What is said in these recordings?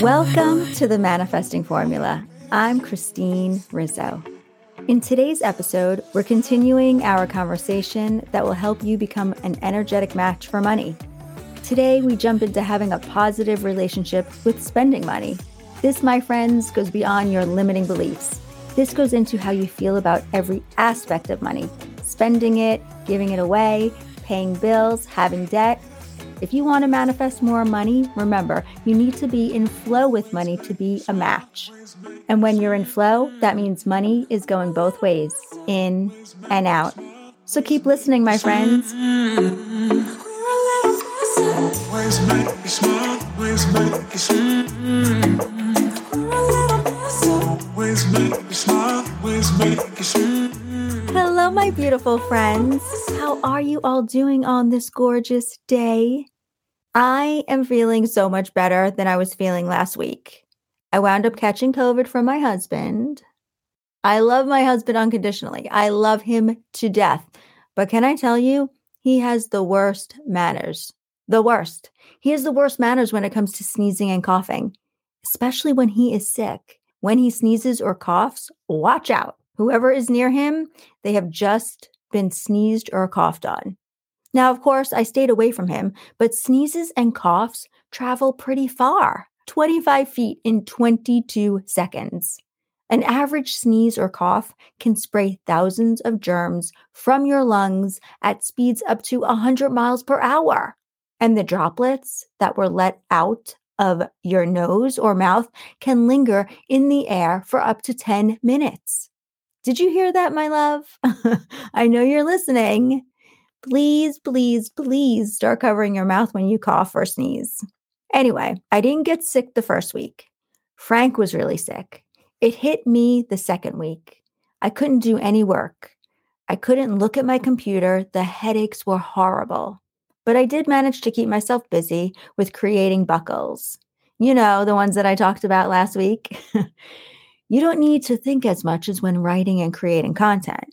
Welcome to the Manifesting Formula. I'm Christine Rizzo. In today's episode, we're continuing our conversation that will help you become an energetic match for money. Today, we jump into having a positive relationship with spending money. This, my friends, goes beyond your limiting beliefs. This goes into how you feel about every aspect of money spending it, giving it away, paying bills, having debt, if you want to manifest more money, remember, you need to be in flow with money to be a match. And when you're in flow, that means money is going both ways, in and out. So keep listening, my friends. Hello, my beautiful friends. How are you all doing on this gorgeous day? I am feeling so much better than I was feeling last week. I wound up catching COVID from my husband. I love my husband unconditionally. I love him to death. But can I tell you, he has the worst manners. The worst. He has the worst manners when it comes to sneezing and coughing, especially when he is sick. When he sneezes or coughs, watch out. Whoever is near him, they have just been sneezed or coughed on. Now, of course, I stayed away from him, but sneezes and coughs travel pretty far 25 feet in 22 seconds. An average sneeze or cough can spray thousands of germs from your lungs at speeds up to 100 miles per hour. And the droplets that were let out of your nose or mouth can linger in the air for up to 10 minutes. Did you hear that, my love? I know you're listening. Please, please, please start covering your mouth when you cough or sneeze. Anyway, I didn't get sick the first week. Frank was really sick. It hit me the second week. I couldn't do any work. I couldn't look at my computer. The headaches were horrible. But I did manage to keep myself busy with creating buckles. You know, the ones that I talked about last week. You don't need to think as much as when writing and creating content.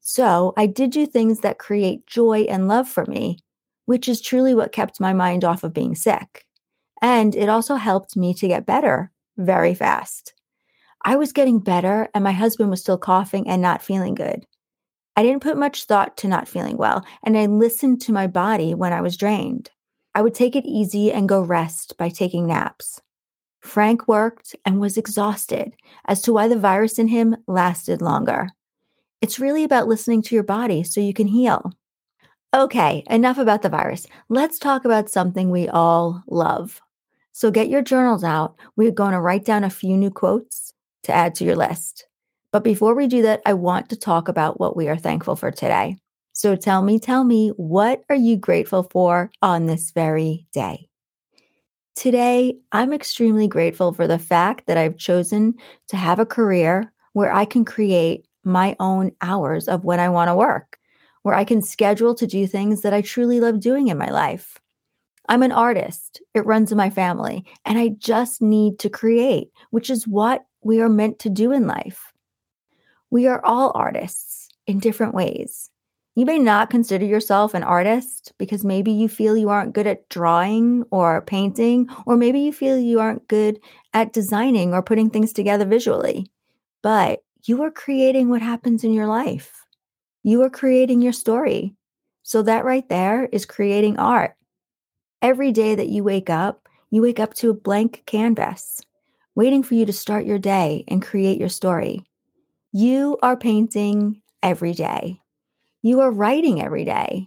So I did do things that create joy and love for me, which is truly what kept my mind off of being sick. And it also helped me to get better very fast. I was getting better, and my husband was still coughing and not feeling good. I didn't put much thought to not feeling well, and I listened to my body when I was drained. I would take it easy and go rest by taking naps. Frank worked and was exhausted as to why the virus in him lasted longer. It's really about listening to your body so you can heal. Okay, enough about the virus. Let's talk about something we all love. So get your journals out. We're going to write down a few new quotes to add to your list. But before we do that, I want to talk about what we are thankful for today. So tell me, tell me, what are you grateful for on this very day? Today, I'm extremely grateful for the fact that I've chosen to have a career where I can create my own hours of when I want to work, where I can schedule to do things that I truly love doing in my life. I'm an artist, it runs in my family, and I just need to create, which is what we are meant to do in life. We are all artists in different ways. You may not consider yourself an artist because maybe you feel you aren't good at drawing or painting, or maybe you feel you aren't good at designing or putting things together visually. But you are creating what happens in your life. You are creating your story. So, that right there is creating art. Every day that you wake up, you wake up to a blank canvas, waiting for you to start your day and create your story. You are painting every day. You are writing every day.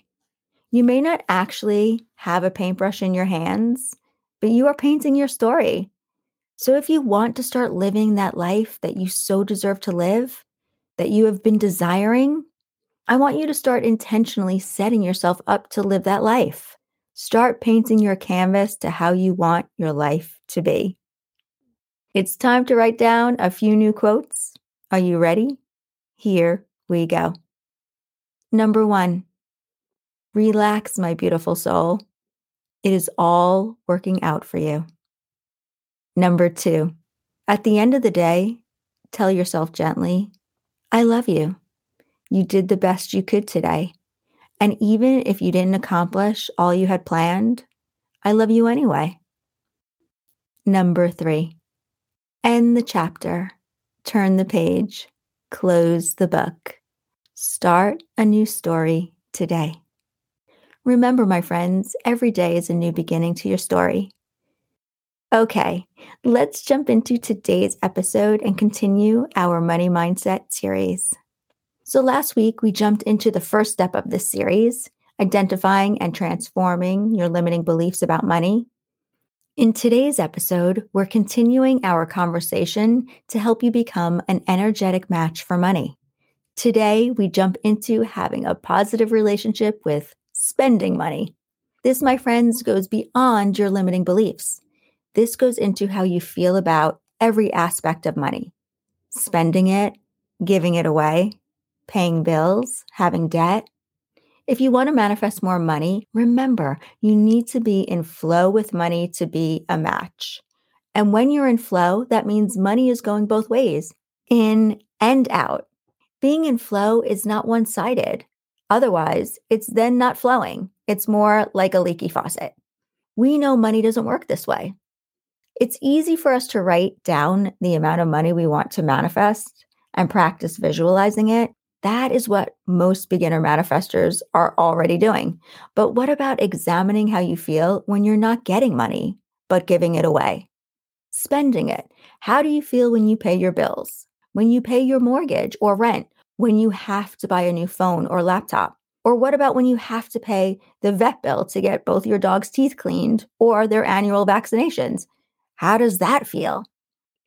You may not actually have a paintbrush in your hands, but you are painting your story. So if you want to start living that life that you so deserve to live, that you have been desiring, I want you to start intentionally setting yourself up to live that life. Start painting your canvas to how you want your life to be. It's time to write down a few new quotes. Are you ready? Here we go. Number one, relax, my beautiful soul. It is all working out for you. Number two, at the end of the day, tell yourself gently, I love you. You did the best you could today. And even if you didn't accomplish all you had planned, I love you anyway. Number three, end the chapter, turn the page, close the book, start a new story today. Remember, my friends, every day is a new beginning to your story. Okay, let's jump into today's episode and continue our money mindset series. So, last week we jumped into the first step of this series identifying and transforming your limiting beliefs about money. In today's episode, we're continuing our conversation to help you become an energetic match for money. Today, we jump into having a positive relationship with spending money. This, my friends, goes beyond your limiting beliefs. This goes into how you feel about every aspect of money spending it, giving it away, paying bills, having debt, if you want to manifest more money, remember you need to be in flow with money to be a match. And when you're in flow, that means money is going both ways, in and out. Being in flow is not one sided. Otherwise, it's then not flowing. It's more like a leaky faucet. We know money doesn't work this way. It's easy for us to write down the amount of money we want to manifest and practice visualizing it. That is what most beginner manifestors are already doing. But what about examining how you feel when you're not getting money, but giving it away? Spending it. How do you feel when you pay your bills? When you pay your mortgage or rent? When you have to buy a new phone or laptop? Or what about when you have to pay the vet bill to get both your dog's teeth cleaned or their annual vaccinations? How does that feel?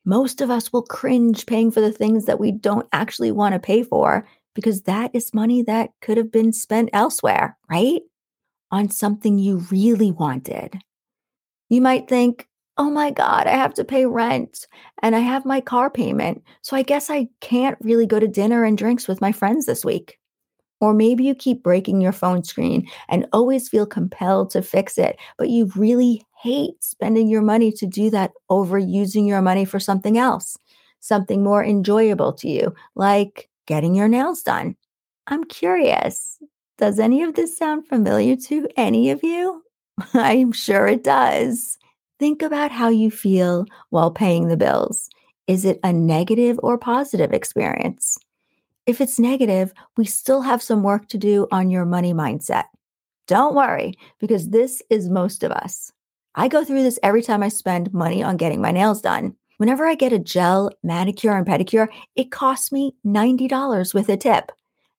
Most of us will cringe paying for the things that we don't actually want to pay for because that is money that could have been spent elsewhere, right? On something you really wanted. You might think, oh my God, I have to pay rent and I have my car payment. So I guess I can't really go to dinner and drinks with my friends this week. Or maybe you keep breaking your phone screen and always feel compelled to fix it, but you really hate spending your money to do that over using your money for something else, something more enjoyable to you, like getting your nails done. I'm curious, does any of this sound familiar to any of you? I'm sure it does. Think about how you feel while paying the bills. Is it a negative or positive experience? If it's negative, we still have some work to do on your money mindset. Don't worry, because this is most of us. I go through this every time I spend money on getting my nails done. Whenever I get a gel, manicure, and pedicure, it costs me $90 with a tip.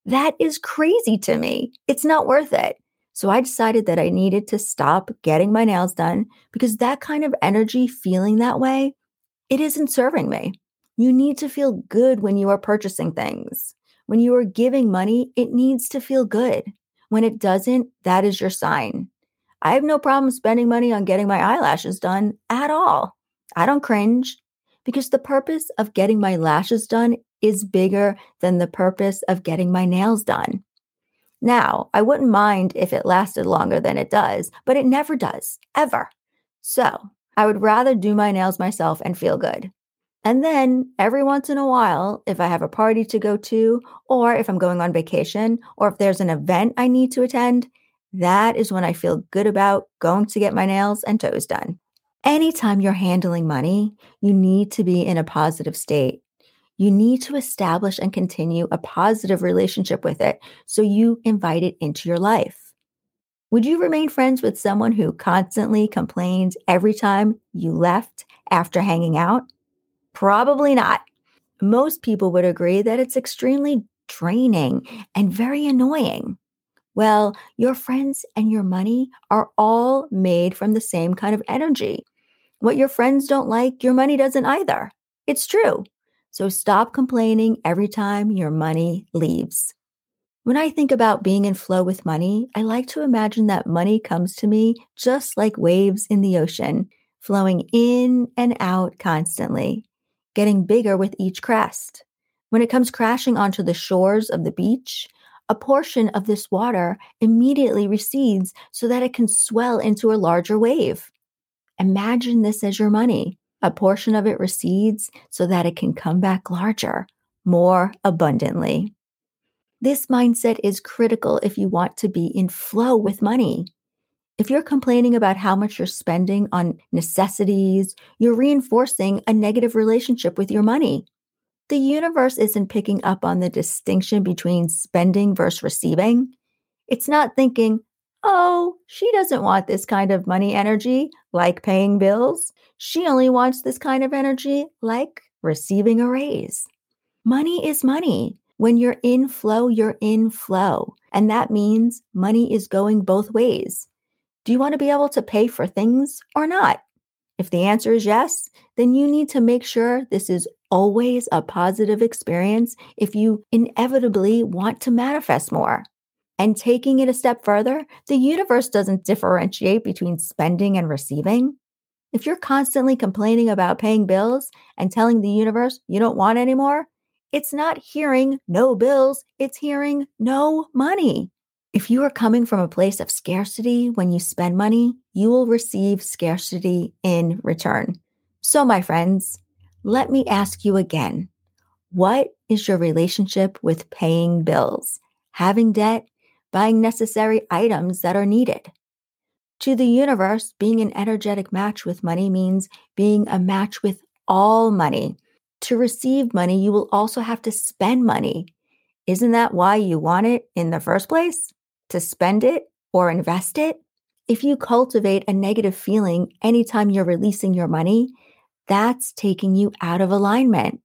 That is crazy to me. It's not worth it. So I decided that I needed to stop getting my nails done because that kind of energy, feeling that way, it isn't serving me. You need to feel good when you are purchasing things. When you are giving money, it needs to feel good. When it doesn't, that is your sign. I have no problem spending money on getting my eyelashes done at all. I don't cringe because the purpose of getting my lashes done is bigger than the purpose of getting my nails done. Now, I wouldn't mind if it lasted longer than it does, but it never does, ever. So, I would rather do my nails myself and feel good. And then every once in a while, if I have a party to go to, or if I'm going on vacation, or if there's an event I need to attend, that is when I feel good about going to get my nails and toes done. Anytime you're handling money, you need to be in a positive state. You need to establish and continue a positive relationship with it so you invite it into your life. Would you remain friends with someone who constantly complains every time you left after hanging out? Probably not. Most people would agree that it's extremely draining and very annoying. Well, your friends and your money are all made from the same kind of energy. What your friends don't like, your money doesn't either. It's true. So stop complaining every time your money leaves. When I think about being in flow with money, I like to imagine that money comes to me just like waves in the ocean, flowing in and out constantly, getting bigger with each crest. When it comes crashing onto the shores of the beach, a portion of this water immediately recedes so that it can swell into a larger wave. Imagine this as your money. A portion of it recedes so that it can come back larger, more abundantly. This mindset is critical if you want to be in flow with money. If you're complaining about how much you're spending on necessities, you're reinforcing a negative relationship with your money. The universe isn't picking up on the distinction between spending versus receiving. It's not thinking, oh, she doesn't want this kind of money energy, like paying bills. She only wants this kind of energy, like receiving a raise. Money is money. When you're in flow, you're in flow. And that means money is going both ways. Do you want to be able to pay for things or not? If the answer is yes, then you need to make sure this is always a positive experience if you inevitably want to manifest more. And taking it a step further, the universe doesn't differentiate between spending and receiving. If you're constantly complaining about paying bills and telling the universe you don't want any more, it's not hearing no bills, it's hearing no money. If you are coming from a place of scarcity when you spend money, you will receive scarcity in return. So, my friends, let me ask you again what is your relationship with paying bills, having debt, buying necessary items that are needed? To the universe, being an energetic match with money means being a match with all money. To receive money, you will also have to spend money. Isn't that why you want it in the first place? to spend it or invest it, if you cultivate a negative feeling anytime you're releasing your money, that's taking you out of alignment.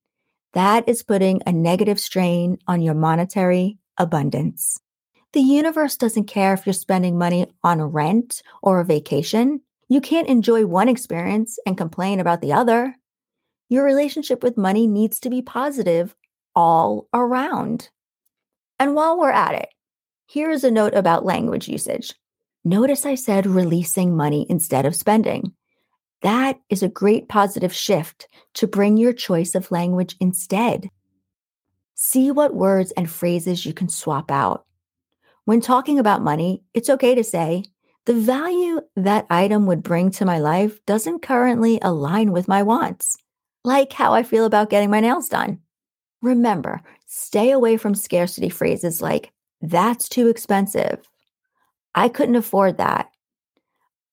That is putting a negative strain on your monetary abundance. The universe doesn't care if you're spending money on rent or a vacation. You can't enjoy one experience and complain about the other. Your relationship with money needs to be positive all around. And while we're at it, here is a note about language usage. Notice I said releasing money instead of spending. That is a great positive shift to bring your choice of language instead. See what words and phrases you can swap out. When talking about money, it's okay to say, the value that item would bring to my life doesn't currently align with my wants, like how I feel about getting my nails done. Remember, stay away from scarcity phrases like, that's too expensive. I couldn't afford that.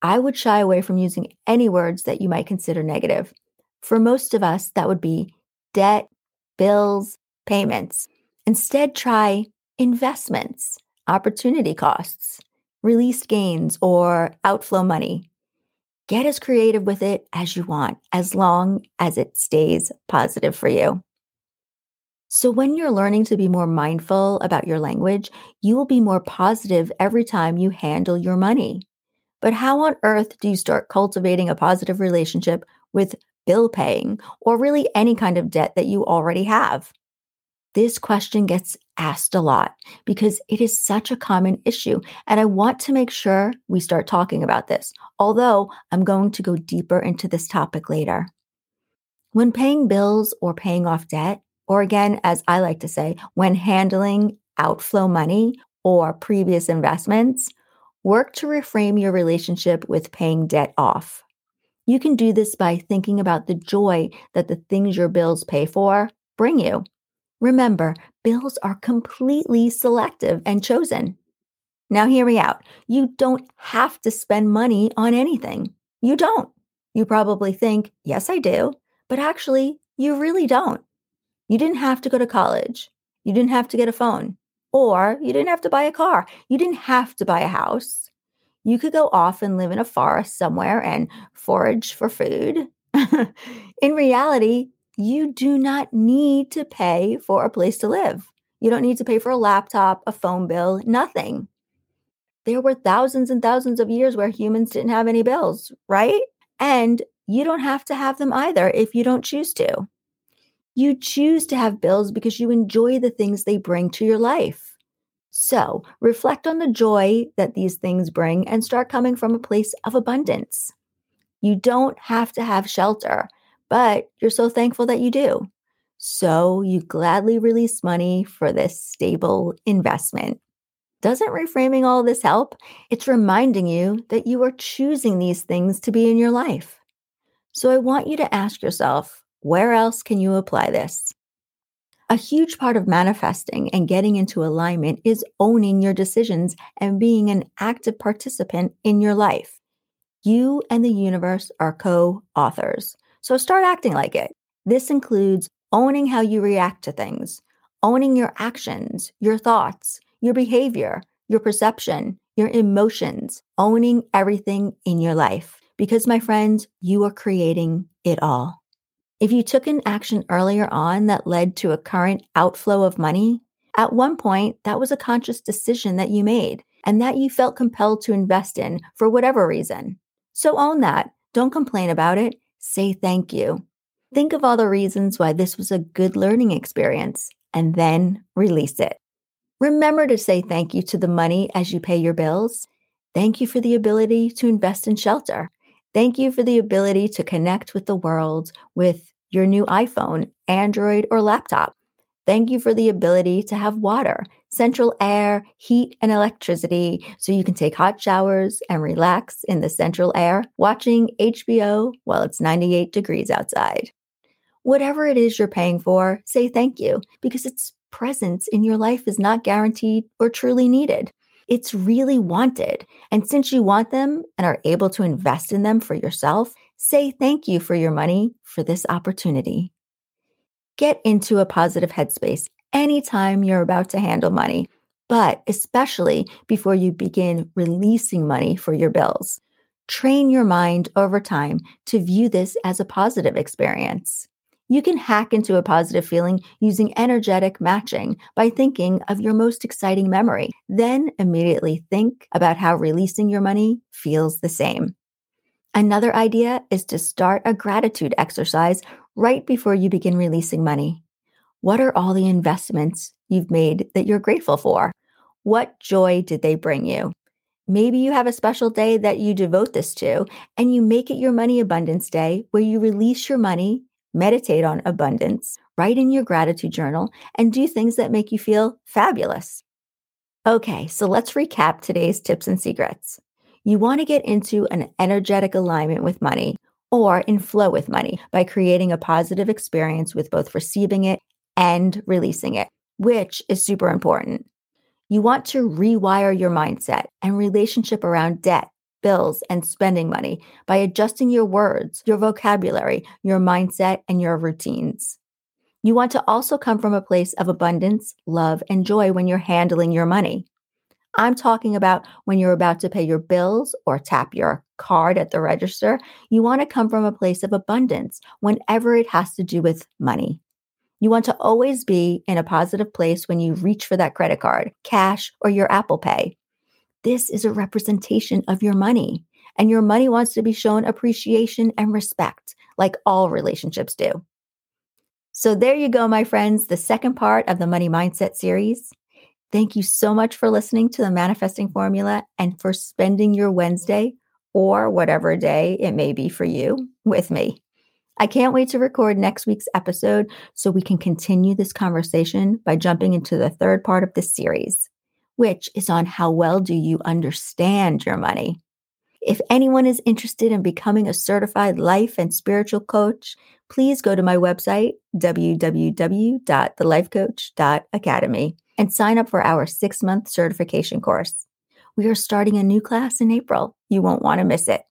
I would shy away from using any words that you might consider negative. For most of us, that would be debt, bills, payments. Instead, try investments, opportunity costs, released gains, or outflow money. Get as creative with it as you want, as long as it stays positive for you. So, when you're learning to be more mindful about your language, you will be more positive every time you handle your money. But how on earth do you start cultivating a positive relationship with bill paying or really any kind of debt that you already have? This question gets asked a lot because it is such a common issue. And I want to make sure we start talking about this, although I'm going to go deeper into this topic later. When paying bills or paying off debt, or again, as I like to say, when handling outflow money or previous investments, work to reframe your relationship with paying debt off. You can do this by thinking about the joy that the things your bills pay for bring you. Remember, bills are completely selective and chosen. Now, hear me out. You don't have to spend money on anything. You don't. You probably think, yes, I do, but actually, you really don't. You didn't have to go to college. You didn't have to get a phone, or you didn't have to buy a car. You didn't have to buy a house. You could go off and live in a forest somewhere and forage for food. in reality, you do not need to pay for a place to live. You don't need to pay for a laptop, a phone bill, nothing. There were thousands and thousands of years where humans didn't have any bills, right? And you don't have to have them either if you don't choose to. You choose to have bills because you enjoy the things they bring to your life. So reflect on the joy that these things bring and start coming from a place of abundance. You don't have to have shelter, but you're so thankful that you do. So you gladly release money for this stable investment. Doesn't reframing all this help? It's reminding you that you are choosing these things to be in your life. So I want you to ask yourself where else can you apply this? A huge part of manifesting and getting into alignment is owning your decisions and being an active participant in your life. You and the universe are co authors, so start acting like it. This includes owning how you react to things, owning your actions, your thoughts, your behavior, your perception, your emotions, owning everything in your life. Because, my friends, you are creating it all. If you took an action earlier on that led to a current outflow of money, at one point that was a conscious decision that you made and that you felt compelled to invest in for whatever reason. So own that. Don't complain about it. Say thank you. Think of all the reasons why this was a good learning experience and then release it. Remember to say thank you to the money as you pay your bills. Thank you for the ability to invest in shelter. Thank you for the ability to connect with the world with your new iPhone, Android, or laptop. Thank you for the ability to have water, central air, heat, and electricity so you can take hot showers and relax in the central air watching HBO while it's 98 degrees outside. Whatever it is you're paying for, say thank you because its presence in your life is not guaranteed or truly needed. It's really wanted. And since you want them and are able to invest in them for yourself, say thank you for your money for this opportunity. Get into a positive headspace anytime you're about to handle money, but especially before you begin releasing money for your bills. Train your mind over time to view this as a positive experience. You can hack into a positive feeling using energetic matching by thinking of your most exciting memory. Then immediately think about how releasing your money feels the same. Another idea is to start a gratitude exercise right before you begin releasing money. What are all the investments you've made that you're grateful for? What joy did they bring you? Maybe you have a special day that you devote this to, and you make it your money abundance day where you release your money meditate on abundance, write in your gratitude journal, and do things that make you feel fabulous. Okay, so let's recap today's tips and secrets. You want to get into an energetic alignment with money or in flow with money by creating a positive experience with both receiving it and releasing it, which is super important. You want to rewire your mindset and relationship around debt bills, and spending money by adjusting your words, your vocabulary, your mindset, and your routines. You want to also come from a place of abundance, love, and joy when you're handling your money. I'm talking about when you're about to pay your bills or tap your card at the register. You want to come from a place of abundance whenever it has to do with money. You want to always be in a positive place when you reach for that credit card, cash, or your Apple Pay. This is a representation of your money, and your money wants to be shown appreciation and respect, like all relationships do. So, there you go, my friends, the second part of the Money Mindset series. Thank you so much for listening to the Manifesting Formula and for spending your Wednesday or whatever day it may be for you with me. I can't wait to record next week's episode so we can continue this conversation by jumping into the third part of this series which is on how well do you understand your money. If anyone is interested in becoming a certified life and spiritual coach, please go to my website, www.thelifecoach.academy, and sign up for our six month certification course. We are starting a new class in April. You won't want to miss it.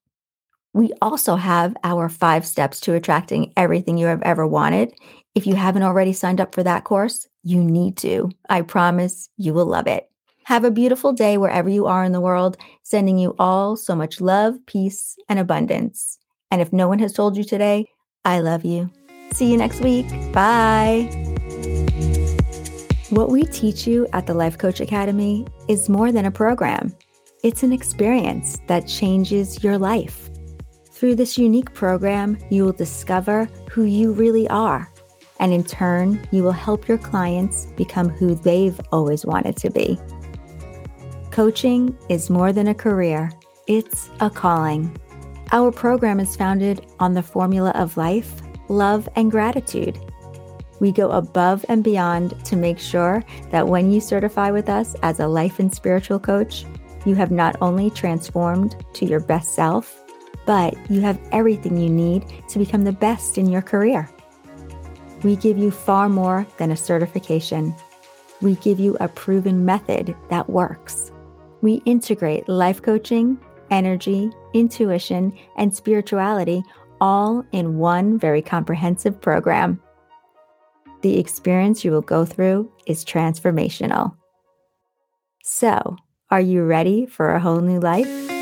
We also have our five steps to attracting everything you have ever wanted. If you haven't already signed up for that course, you need to. I promise you will love it. Have a beautiful day wherever you are in the world, sending you all so much love, peace, and abundance. And if no one has told you today, I love you. See you next week. Bye. What we teach you at the Life Coach Academy is more than a program, it's an experience that changes your life. Through this unique program, you will discover who you really are. And in turn, you will help your clients become who they've always wanted to be. Coaching is more than a career, it's a calling. Our program is founded on the formula of life, love, and gratitude. We go above and beyond to make sure that when you certify with us as a life and spiritual coach, you have not only transformed to your best self, but you have everything you need to become the best in your career. We give you far more than a certification. We give you a proven method that works. We integrate life coaching, energy, intuition, and spirituality all in one very comprehensive program. The experience you will go through is transformational. So, are you ready for a whole new life?